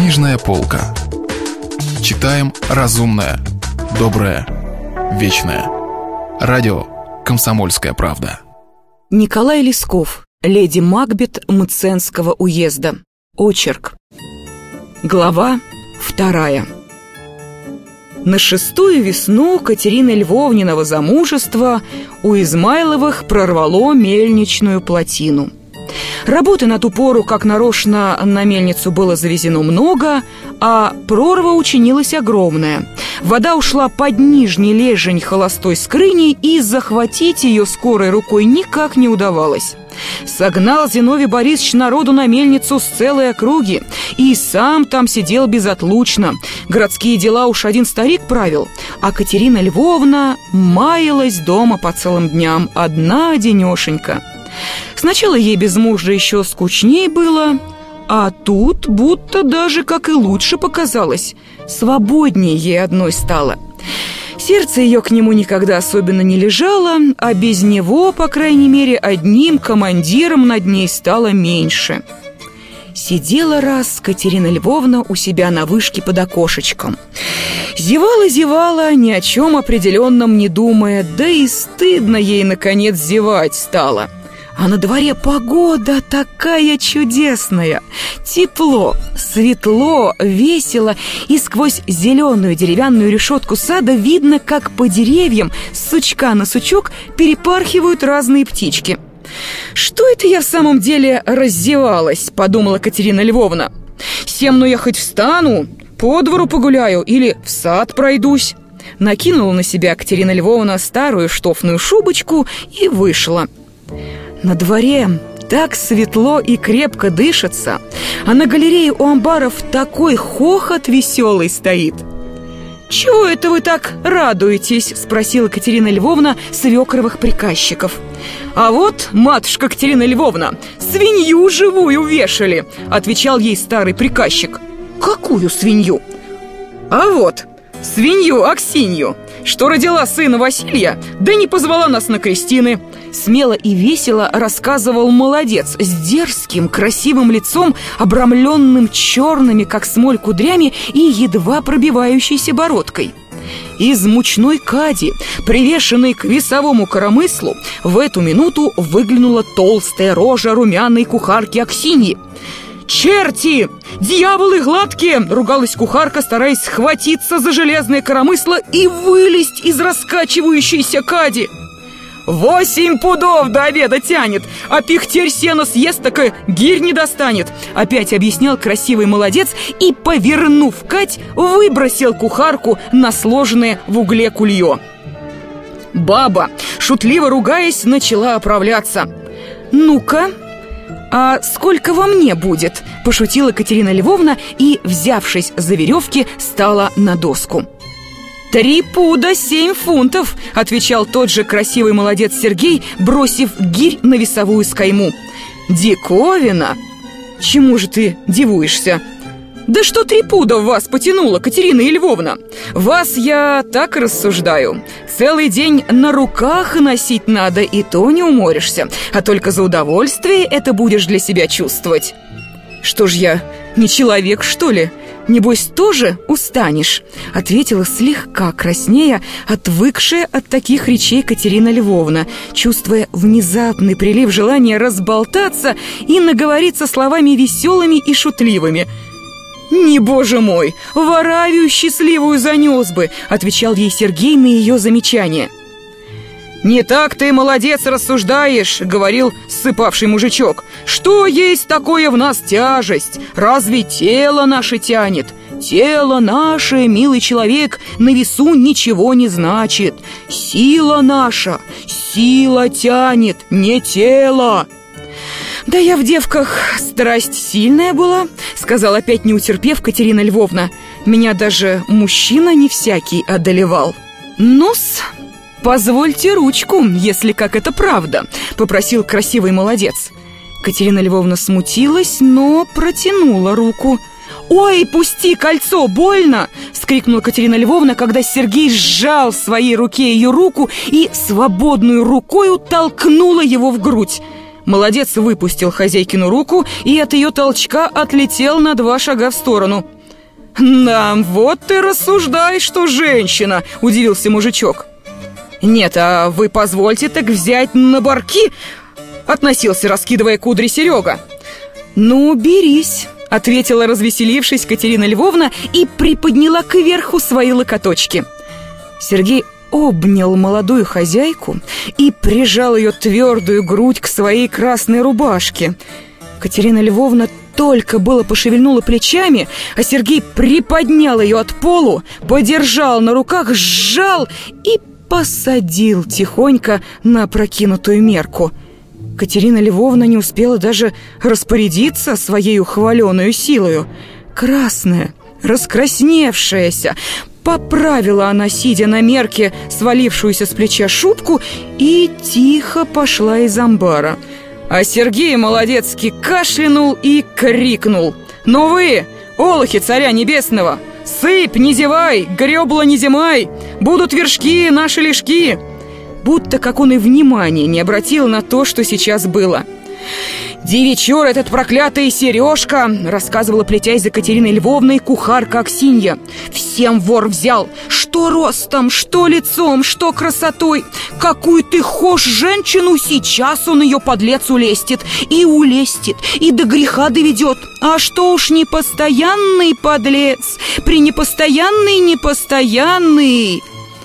Книжная полка. Читаем разумное, доброе, вечное. Радио «Комсомольская правда». Николай Лесков, леди Макбет Мценского уезда. Очерк. Глава вторая. На шестую весну Катерины Львовниного замужества у Измайловых прорвало мельничную плотину – Работы на ту пору, как нарочно на мельницу было завезено много, а прорва учинилась огромная. Вода ушла под нижний лежень холостой скрыни, и захватить ее скорой рукой никак не удавалось. Согнал Зиновий Борисович народу на мельницу с целой округи. И сам там сидел безотлучно. Городские дела уж один старик правил. А Катерина Львовна маялась дома по целым дням. Одна денешенька Сначала ей без мужа еще скучнее было, а тут будто даже, как и лучше показалось, свободнее ей одной стало. Сердце ее к нему никогда особенно не лежало, а без него, по крайней мере, одним командиром над ней стало меньше. Сидела раз Катерина Львовна у себя на вышке под окошечком. Зевала-зевала, ни о чем определенном не думая, да и стыдно ей, наконец, зевать стало – а на дворе погода такая чудесная. Тепло, светло, весело, и сквозь зеленую деревянную решетку сада видно, как по деревьям с сучка на сучок перепархивают разные птички. «Что это я в самом деле раздевалась?» – подумала Катерина Львовна. «Семну я хоть встану, по двору погуляю или в сад пройдусь». Накинула на себя Катерина Львовна старую штофную шубочку и вышла. На дворе так светло и крепко дышится, а на галерее у амбаров такой хохот веселый стоит. «Чего это вы так радуетесь?» – спросила Катерина Львовна свекровых приказчиков. «А вот, матушка Катерина Львовна, свинью живую вешали!» – отвечал ей старый приказчик. «Какую свинью?» «А вот, свинью Аксинью, что родила сына Василия, да не позвала нас на крестины. Смело и весело рассказывал молодец с дерзким, красивым лицом, обрамленным черными, как смоль, кудрями и едва пробивающейся бородкой. Из мучной кади, привешенной к весовому коромыслу, в эту минуту выглянула толстая рожа румяной кухарки Аксиньи. «Черти! Дьяволы гладкие!» — ругалась кухарка, стараясь схватиться за железное коромысло и вылезть из раскачивающейся кади. Восемь пудов до обеда тянет, а пихтерь сено съест, так и гирь не достанет. Опять объяснял красивый молодец и, повернув Кать, выбросил кухарку на сложенное в угле кулье. Баба, шутливо ругаясь, начала оправляться. «Ну-ка, а сколько во мне будет?» – пошутила Катерина Львовна и, взявшись за веревки, стала на доску. «Три пуда семь фунтов!» — отвечал тот же красивый молодец Сергей, бросив гирь на весовую скайму. «Диковина!» «Чему же ты дивуешься?» «Да что три пуда в вас потянуло, Катерина Львовна? Вас я так рассуждаю. Целый день на руках носить надо, и то не уморишься. А только за удовольствие это будешь для себя чувствовать». «Что ж я, не человек, что ли?» «Небось, тоже устанешь?» Ответила слегка краснея, отвыкшая от таких речей Катерина Львовна, чувствуя внезапный прилив желания разболтаться и наговориться словами веселыми и шутливыми. «Не, боже мой, в Аравию счастливую занес бы!» Отвечал ей Сергей на ее замечание – «Не так ты, молодец, рассуждаешь», — говорил ссыпавший мужичок. «Что есть такое в нас тяжесть? Разве тело наше тянет?» «Тело наше, милый человек, на весу ничего не значит. Сила наша, сила тянет, не тело». «Да я в девках страсть сильная была», — сказал опять не утерпев Катерина Львовна. «Меня даже мужчина не всякий одолевал». «Ну-с», «Позвольте ручку, если как это правда», — попросил красивый молодец. Катерина Львовна смутилась, но протянула руку. «Ой, пусти кольцо, больно!» — вскрикнула Катерина Львовна, когда Сергей сжал своей руке ее руку и свободную рукой толкнула его в грудь. Молодец выпустил хозяйкину руку и от ее толчка отлетел на два шага в сторону. «Да, вот ты рассуждаешь, что женщина!» – удивился мужичок. «Нет, а вы позвольте так взять на барки!» – относился, раскидывая кудри Серега. «Ну, берись!» — ответила, развеселившись Катерина Львовна и приподняла кверху свои локоточки. Сергей обнял молодую хозяйку и прижал ее твердую грудь к своей красной рубашке. Катерина Львовна только было пошевельнула плечами, а Сергей приподнял ее от полу, подержал на руках, сжал и посадил тихонько на прокинутую мерку. Катерина Львовна не успела даже распорядиться своей ухваленную силою. Красная, раскрасневшаяся, Поправила она, сидя на мерке, свалившуюся с плеча шубку и тихо пошла из амбара. А Сергей молодецкий кашлянул и крикнул. «Ну вы, олухи царя небесного, сыпь, не зевай, гребла не зимай, будут вершки наши лишки!» Будто как он и внимания не обратил на то, что сейчас было – «Девичур этот проклятый Сережка!» Рассказывала, плетясь за Катериной Львовной, кухарка Аксинья. «Всем вор взял! Что ростом, что лицом, что красотой! Какую ты хошь женщину, сейчас он ее подлец улестит! И улестит, и до греха доведет! А что уж непостоянный подлец! При непостоянный непостоянный!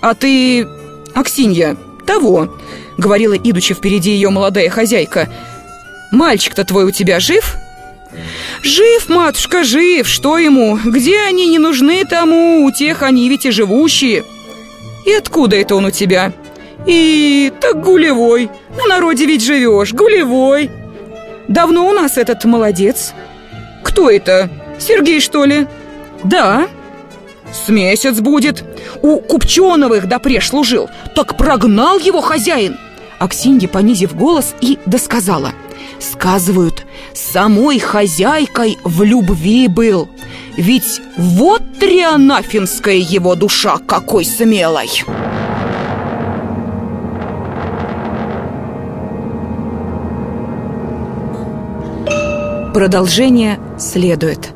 А ты, Аксинья, того!» Говорила, идучи впереди ее молодая хозяйка – Мальчик-то твой у тебя жив?» «Жив, матушка, жив! Что ему? Где они не нужны тому? У тех они ведь и живущие!» «И откуда это он у тебя?» «И... так гулевой! На народе ведь живешь, гулевой!» «Давно у нас этот молодец?» «Кто это? Сергей, что ли?» «Да». «С месяц будет. У Купченовых допреж служил. Так прогнал его хозяин!» Аксинья, понизив голос, и досказала – Сказывают, самой хозяйкой в любви был. Ведь вот трианафинская его душа какой смелой. Продолжение следует